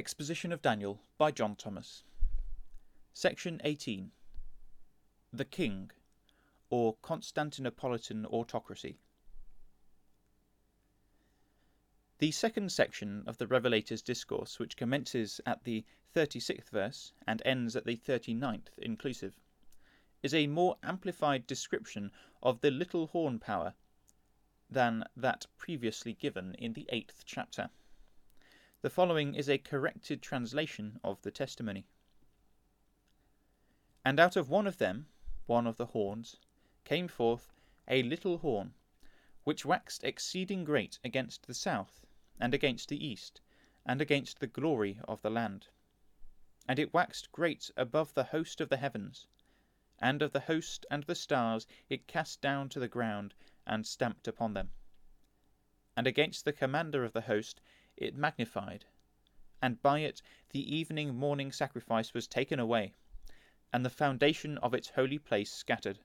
Exposition of Daniel by John Thomas. Section 18 The King, or Constantinopolitan Autocracy. The second section of the Revelator's discourse, which commences at the 36th verse and ends at the 39th inclusive, is a more amplified description of the little horn power than that previously given in the 8th chapter. The following is a corrected translation of the testimony. And out of one of them, one of the horns, came forth a little horn, which waxed exceeding great against the south, and against the east, and against the glory of the land. And it waxed great above the host of the heavens, and of the host and the stars it cast down to the ground, and stamped upon them. And against the commander of the host it magnified, and by it the evening morning sacrifice was taken away, and the foundation of its holy place scattered.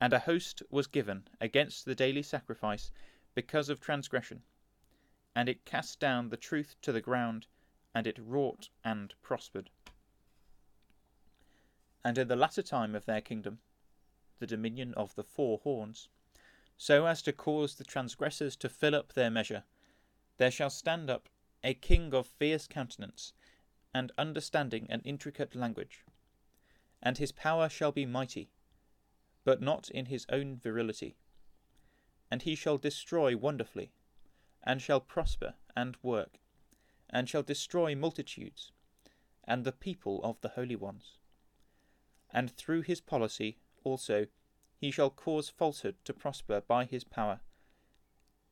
And a host was given against the daily sacrifice because of transgression and it cast down the truth to the ground, and it wrought and prospered. And in the latter time of their kingdom, the dominion of the four horns, so as to cause the transgressors to fill up their measure, there shall stand up a king of fierce countenance, and understanding an intricate language. And his power shall be mighty, but not in his own virility. And he shall destroy wonderfully and shall prosper and work, and shall destroy multitudes, and the people of the holy ones. And through his policy also he shall cause falsehood to prosper by his power,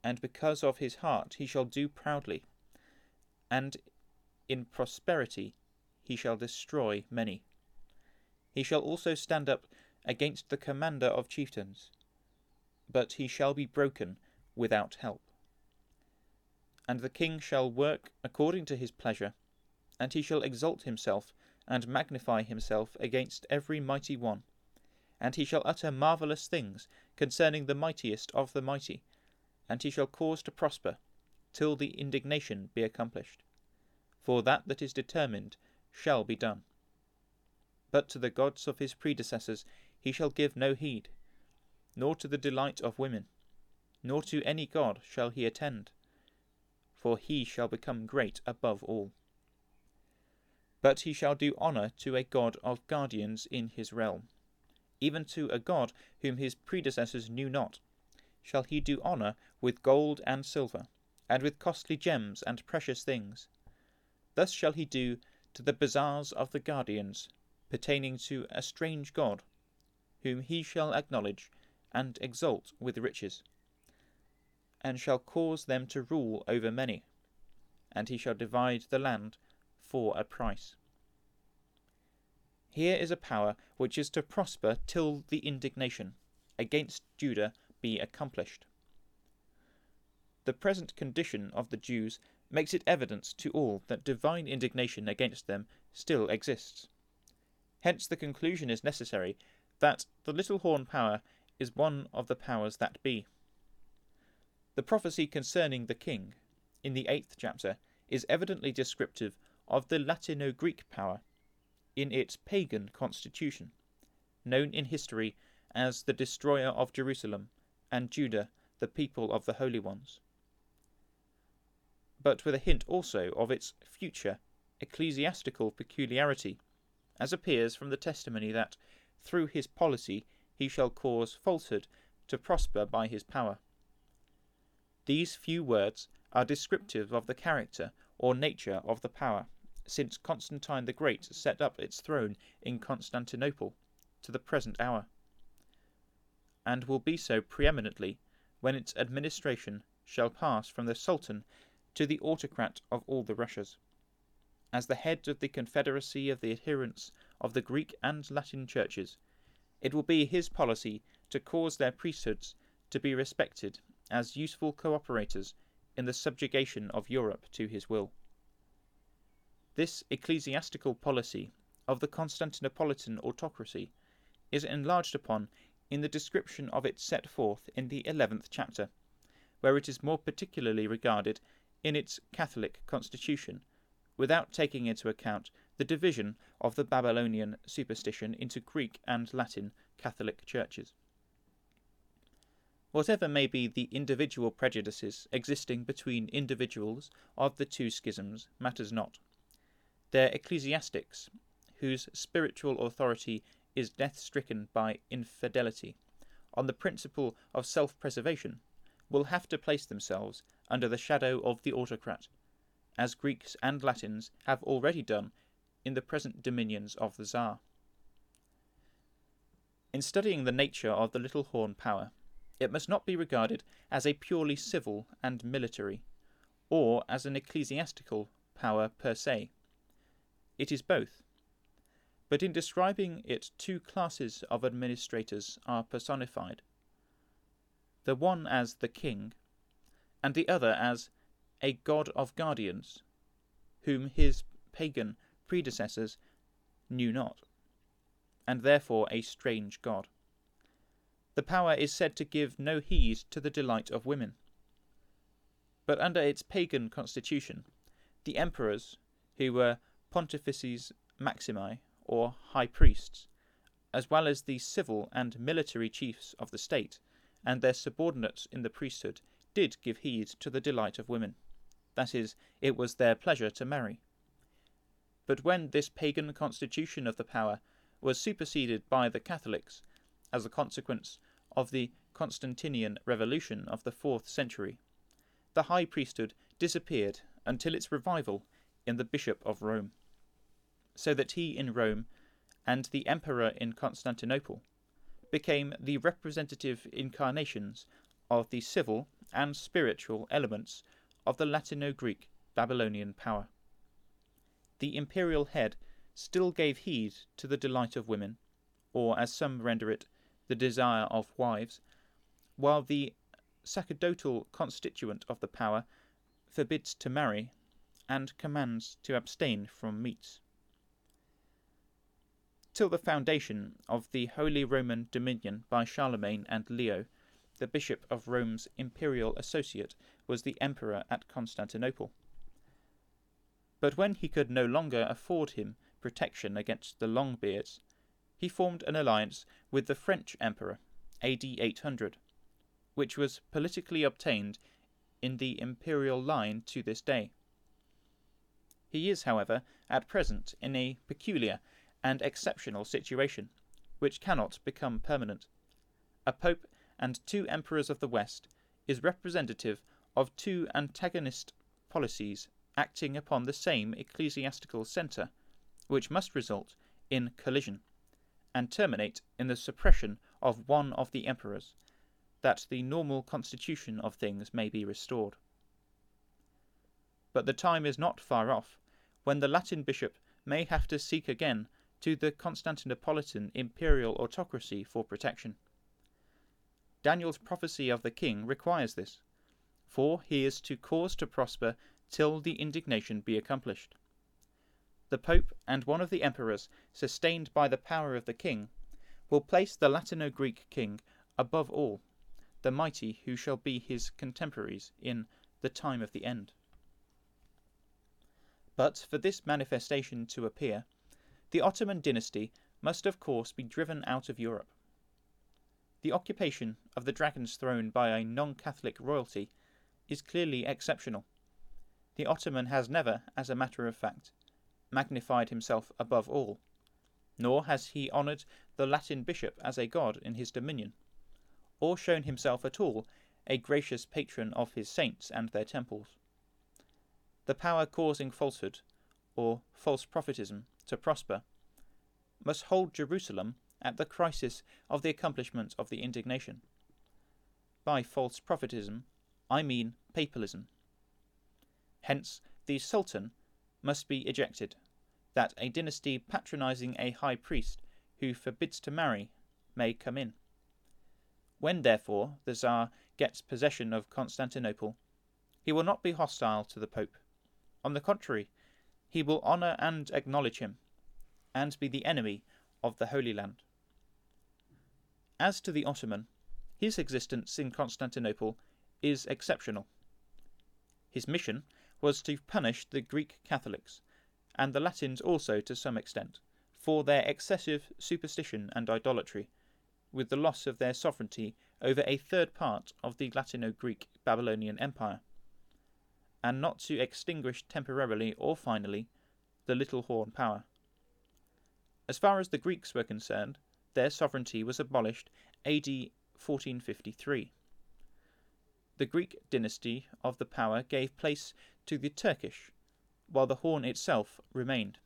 and because of his heart he shall do proudly, and in prosperity he shall destroy many. He shall also stand up against the commander of chieftains, but he shall be broken without help. And the king shall work according to his pleasure, and he shall exalt himself and magnify himself against every mighty one. And he shall utter marvellous things concerning the mightiest of the mighty, and he shall cause to prosper, till the indignation be accomplished. For that that is determined shall be done. But to the gods of his predecessors he shall give no heed, nor to the delight of women, nor to any god shall he attend for he shall become great above all. But he shall do honour to a god of guardians in his realm, even to a god whom his predecessors knew not, shall he do honour with gold and silver, and with costly gems and precious things. Thus shall he do to the bazaars of the guardians, pertaining to a strange god, whom he shall acknowledge and exalt with riches and shall cause them to rule over many, and he shall divide the land for a price. Here is a power which is to prosper till the indignation against Judah be accomplished. The present condition of the Jews makes it evident to all that divine indignation against them still exists. Hence the conclusion is necessary that the little horn power is one of the powers that be. The prophecy concerning the king, in the eighth chapter, is evidently descriptive of the Latino Greek power in its pagan constitution, known in history as the destroyer of Jerusalem and Judah, the people of the holy ones, but with a hint also of its future ecclesiastical peculiarity, as appears from the testimony that through his policy he shall cause falsehood to prosper by his power. These few words are descriptive of the character or nature of the power, since Constantine the Great set up its throne in Constantinople to the present hour, and will be so preeminently when its administration shall pass from the Sultan to the autocrat of all the Russias. As the head of the confederacy of the adherents of the Greek and Latin churches, it will be his policy to cause their priesthoods to be respected as useful cooperators in the subjugation of Europe to his will. This ecclesiastical policy of the Constantinopolitan autocracy is enlarged upon in the description of it set forth in the eleventh chapter, where it is more particularly regarded in its Catholic constitution, without taking into account the division of the Babylonian superstition into Greek and Latin Catholic churches. Whatever may be the individual prejudices existing between individuals of the two schisms matters not. Their ecclesiastics, whose spiritual authority is death stricken by infidelity, on the principle of self preservation, will have to place themselves under the shadow of the autocrat, as Greeks and Latins have already done in the present dominions of the Tsar. In studying the nature of the little horn power, it must not be regarded as a purely civil and military, or as an ecclesiastical power per se. It is both. But in describing it, two classes of administrators are personified the one as the king, and the other as a god of guardians, whom his pagan predecessors knew not, and therefore a strange god. The power is said to give no heed to the delight of women. But under its pagan constitution, the emperors, who were pontifices maximi, or high priests, as well as the civil and military chiefs of the state, and their subordinates in the priesthood, did give heed to the delight of women. That is, it was their pleasure to marry. But when this pagan constitution of the power was superseded by the Catholics, as a consequence of the Constantinian revolution of the fourth century, the high priesthood disappeared until its revival in the Bishop of Rome, so that he in Rome and the Emperor in Constantinople became the representative incarnations of the civil and spiritual elements of the Latino Greek Babylonian power. The imperial head still gave heed to the delight of women, or as some render it, the desire of wives, while the sacerdotal constituent of the power forbids to marry and commands to abstain from meats. Till the foundation of the Holy Roman Dominion by Charlemagne and Leo, the Bishop of Rome's imperial associate was the Emperor at Constantinople. But when he could no longer afford him protection against the Longbeards, he formed an alliance with the French Emperor, AD 800, which was politically obtained in the imperial line to this day. He is, however, at present in a peculiar and exceptional situation, which cannot become permanent. A pope and two emperors of the West is representative of two antagonist policies acting upon the same ecclesiastical centre, which must result in collision and terminate in the suppression of one of the emperors, that the normal constitution of things may be restored. But the time is not far off when the Latin bishop may have to seek again to the Constantinopolitan imperial autocracy for protection. Daniel's prophecy of the king requires this, for he is to cause to prosper till the indignation be accomplished the Pope and one of the emperors, sustained by the power of the king, will place the Latino Greek king above all, the mighty who shall be his contemporaries in the time of the end. But for this manifestation to appear, the Ottoman dynasty must of course be driven out of Europe. The occupation of the dragon's throne by a non Catholic royalty is clearly exceptional. The Ottoman has never, as a matter of fact, magnified himself above all, nor has he honoured the Latin bishop as a god in his dominion, or shown himself at all a gracious patron of his saints and their temples. The power causing falsehood, or false prophetism, to prosper, must hold Jerusalem at the crisis of the accomplishment of the indignation. By false prophetism, I mean papalism. Hence, the Sultan must be ejected, that a dynasty patronizing a high priest who forbids to marry may come in. When, therefore, the Tsar gets possession of Constantinople, he will not be hostile to the Pope. On the contrary, he will honour and acknowledge him, and be the enemy of the Holy Land. As to the Ottoman, his existence in Constantinople is exceptional. His mission was to punish the Greek Catholics and the Latins also to some extent, for their excessive superstition and idolatry, with the loss of their sovereignty over a third part of the Latino Greek Babylonian Empire, and not to extinguish temporarily or finally the little horn power. As far as the Greeks were concerned, their sovereignty was abolished AD 1453. The Greek dynasty of the power gave place to the Turkish, while the horn itself remained.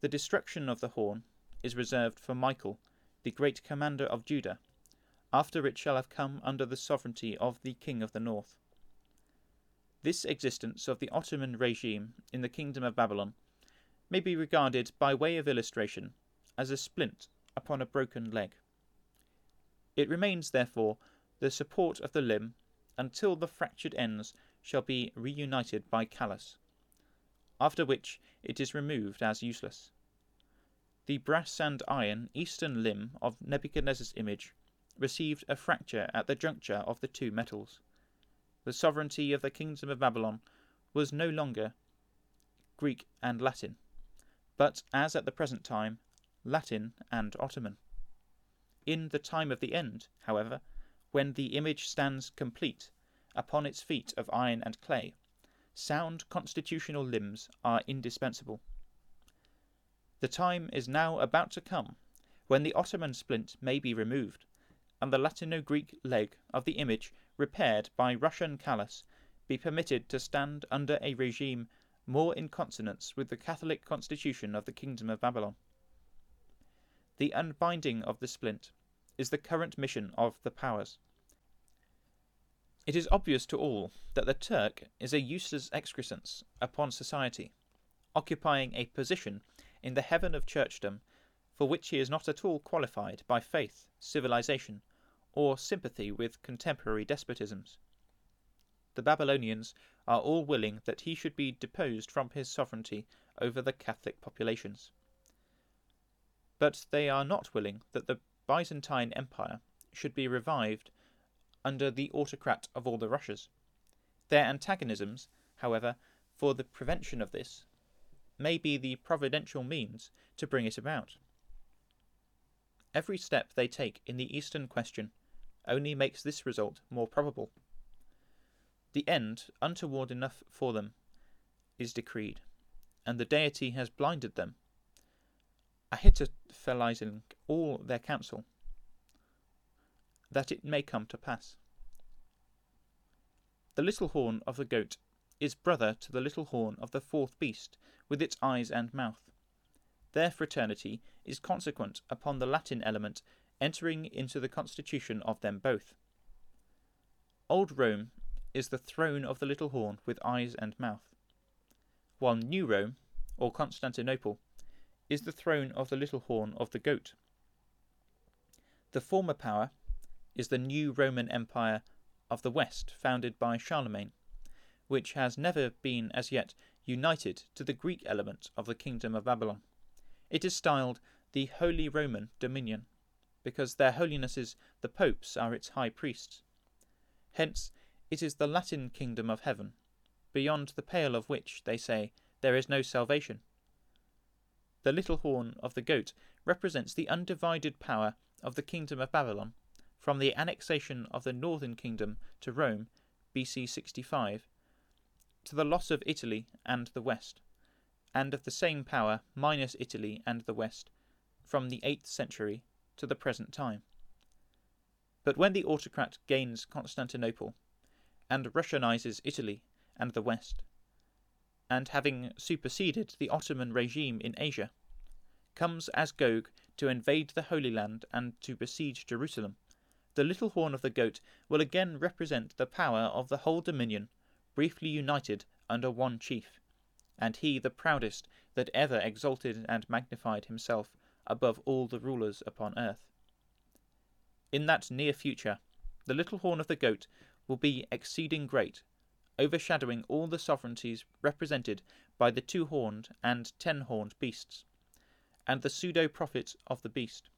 The destruction of the horn is reserved for Michael, the great commander of Judah, after it shall have come under the sovereignty of the King of the North. This existence of the Ottoman regime in the kingdom of Babylon may be regarded by way of illustration as a splint upon a broken leg. It remains, therefore, the support of the limb until the fractured ends shall be reunited by callus, after which it is removed as useless. The brass and iron eastern limb of Nebuchadnezzar's image received a fracture at the juncture of the two metals. The sovereignty of the kingdom of Babylon was no longer Greek and Latin, but, as at the present time, Latin and Ottoman. In the time of the end, however, when the image stands complete upon its feet of iron and clay, sound constitutional limbs are indispensable. The time is now about to come when the Ottoman splint may be removed, and the Latino Greek leg of the image repaired by Russian callus be permitted to stand under a regime more in consonance with the Catholic constitution of the Kingdom of Babylon. The unbinding of the splint is the current mission of the powers. It is obvious to all that the Turk is a useless excrescence upon society, occupying a position in the heaven of churchdom for which he is not at all qualified by faith, civilization, or sympathy with contemporary despotisms. The Babylonians are all willing that he should be deposed from his sovereignty over the Catholic populations but they are not willing that the Byzantine Empire should be revived under the autocrat of all the Russias. Their antagonisms, however, for the prevention of this, may be the providential means to bring it about. Every step they take in the Eastern question only makes this result more probable. The end, untoward enough for them, is decreed, and the deity has blinded them Ahitophelizing all their counsel, that it may come to pass. The little horn of the goat is brother to the little horn of the fourth beast, with its eyes and mouth. Their fraternity is consequent upon the Latin element entering into the constitution of them both. Old Rome is the throne of the little horn with eyes and mouth, while New Rome, or Constantinople, is the throne of the little horn of the goat. The former power is the new Roman Empire of the West, founded by Charlemagne, which has never been as yet united to the Greek element of the kingdom of Babylon. It is styled the Holy Roman Dominion, because their holinesses the popes are its high priests. Hence, it is the Latin kingdom of heaven, beyond the pale of which, they say, there is no salvation. The little horn of the goat represents the undivided power of the kingdom of Babylon from the annexation of the northern kingdom to Rome BC 65 to the loss of Italy and the West, and of the same power minus Italy and the West from the 8th century to the present time. But when the autocrat gains Constantinople and Russianizes Italy and the West, and having superseded the Ottoman regime in Asia, comes as Gog to invade the Holy Land and to besiege Jerusalem. The little horn of the goat will again represent the power of the whole dominion, briefly united under one chief, and he the proudest that ever exalted and magnified himself above all the rulers upon earth. In that near future, the little horn of the goat will be exceeding great, overshadowing all the sovereignties represented by the two horned and ten horned beasts, and the pseudo prophet of the beast.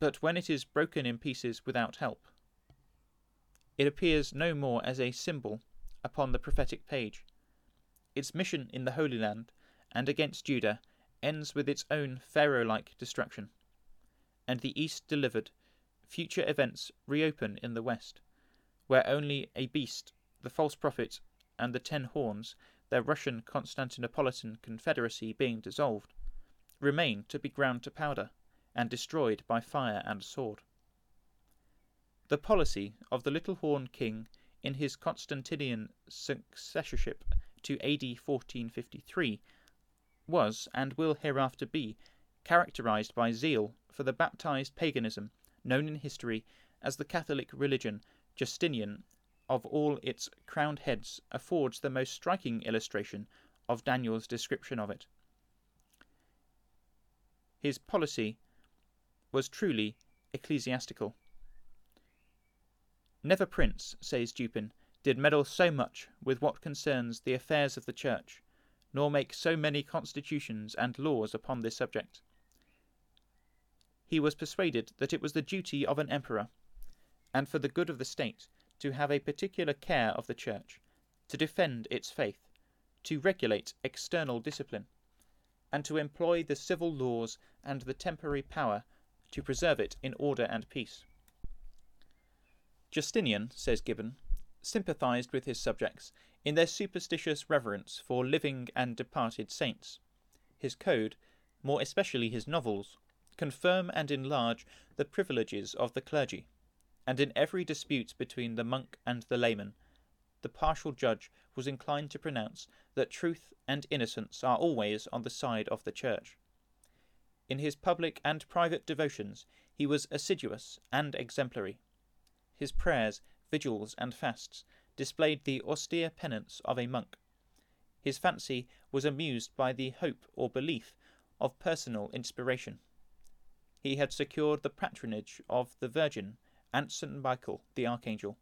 But when it is broken in pieces without help, it appears no more as a symbol upon the prophetic page. its mission in the Holy Land and against Judah ends with its own Pharaoh like destruction. And the East delivered, future events reopen in the West, where only a beast, the false prophet, and the ten horns, their Russian Constantinopolitan confederacy being dissolved, remain to be ground to powder and destroyed by fire and sword. The policy of the Little Horn King in his Constantinian successorship to AD 1453 was and will hereafter be characterized by zeal for the baptized paganism known in history as the Catholic religion. Justinian, of all its crowned heads, affords the most striking illustration of Daniel's description of it. His policy was truly ecclesiastical. Never prince, says Dupin, did meddle so much with what concerns the affairs of the Church, nor make so many constitutions and laws upon this subject. He was persuaded that it was the duty of an emperor, and for the good of the state, to have a particular care of the Church, to defend its faith, to regulate external discipline, and to employ the civil laws and the temporary power to preserve it in order and peace. Justinian, says Gibbon, sympathized with his subjects in their superstitious reverence for living and departed saints. His code, more especially his novels, confirm and enlarge the privileges of the clergy, and in every dispute between the monk and the layman, the partial judge was inclined to pronounce that truth and innocence are always on the side of the Church. In his public and private devotions he was assiduous and exemplary. His prayers, vigils, and fasts displayed the austere penance of a monk. His fancy was amused by the hope or belief of personal inspiration. He had secured the patronage of the Virgin and St. Michael the Archangel,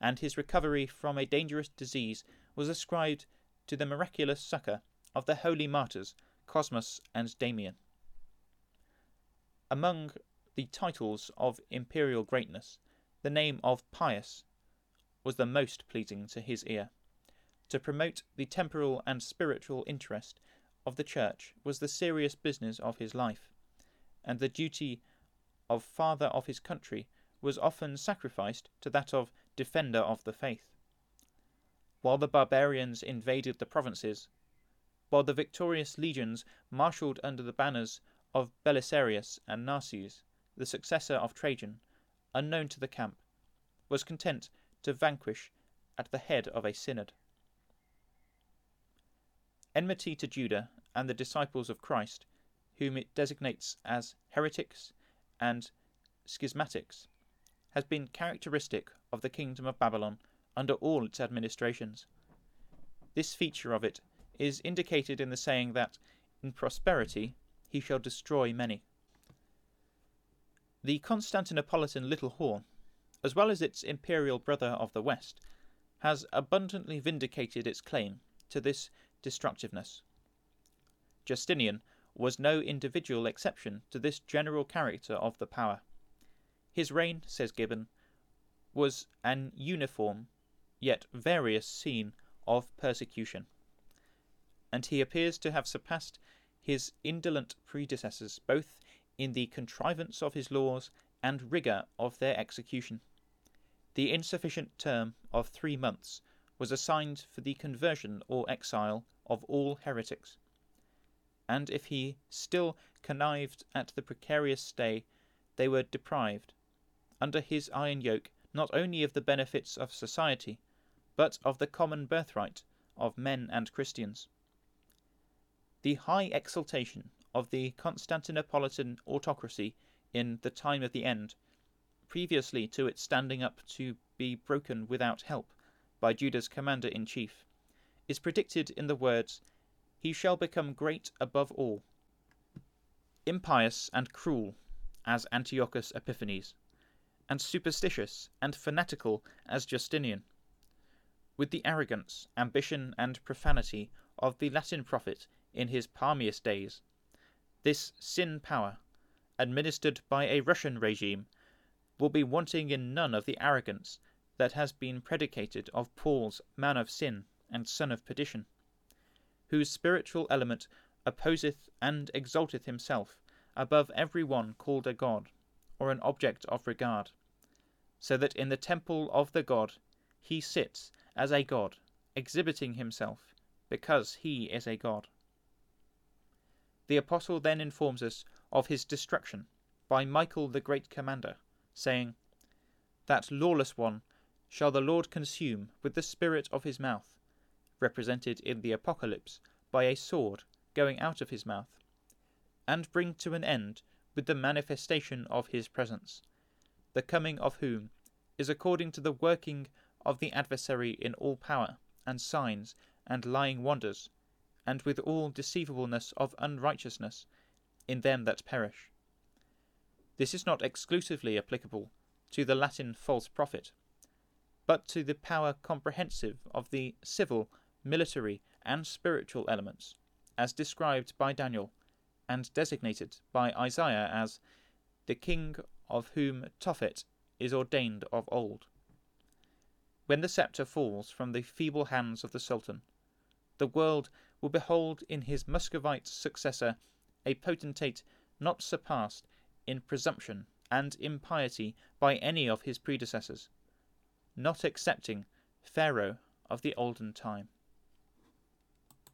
and his recovery from a dangerous disease was ascribed to the miraculous succour of the holy martyrs Cosmas and Damian. Among the titles of imperial greatness, the name of Pius was the most pleasing to his ear. To promote the temporal and spiritual interest of the Church was the serious business of his life, and the duty of father of his country was often sacrificed to that of defender of the faith. While the barbarians invaded the provinces, while the victorious legions marshalled under the banners of Belisarius and Narses, the successor of Trajan, unknown to the camp, was content to vanquish at the head of a synod. Enmity to Judah and the disciples of Christ, whom it designates as heretics and schismatics, has been characteristic of the kingdom of Babylon under all its administrations. This feature of it is indicated in the saying that, in prosperity, he shall destroy many. The Constantinopolitan Little Horn, as well as its imperial brother of the West, has abundantly vindicated its claim to this destructiveness. Justinian was no individual exception to this general character of the power. His reign, says Gibbon, was an uniform yet various scene of persecution, and he appears to have surpassed his indolent predecessors both in the contrivance of his laws and rigour of their execution. The insufficient term of three months was assigned for the conversion or exile of all heretics. And if he still connived at the precarious stay, they were deprived, under his iron yoke, not only of the benefits of society, but of the common birthright of men and Christians. The high exaltation of the Constantinopolitan autocracy in the time of the end, previously to its standing up to be broken without help by Judah's commander in chief, is predicted in the words, He shall become great above all. Impious and cruel as Antiochus Epiphanes, and superstitious and fanatical as Justinian, with the arrogance, ambition, and profanity of the Latin prophet in his palmiest days, this sin power, administered by a Russian regime, will be wanting in none of the arrogance that has been predicated of Paul's man of sin and son of perdition. whose spiritual element opposeth and exalteth himself above every one called a god, or an object of regard, so that in the temple of the god he sits as a god, exhibiting himself, because he is a god. The apostle then informs us of his destruction by Michael the great commander, saying, That lawless one shall the Lord consume with the spirit of his mouth, represented in the Apocalypse by a sword going out of his mouth, and bring to an end with the manifestation of his presence, the coming of whom is according to the working of the adversary in all power, and signs, and lying wonders, and with all deceivableness of unrighteousness in them that perish. This is not exclusively applicable to the Latin false prophet, but to the power comprehensive of the civil, military, and spiritual elements, as described by Daniel, and designated by Isaiah as the king of whom Tophet is ordained of old. When the sceptre falls from the feeble hands of the Sultan, the world will behold in his Muscovite successor a potentate not surpassed in presumption and impiety by any of his predecessors, not excepting Pharaoh of the olden time.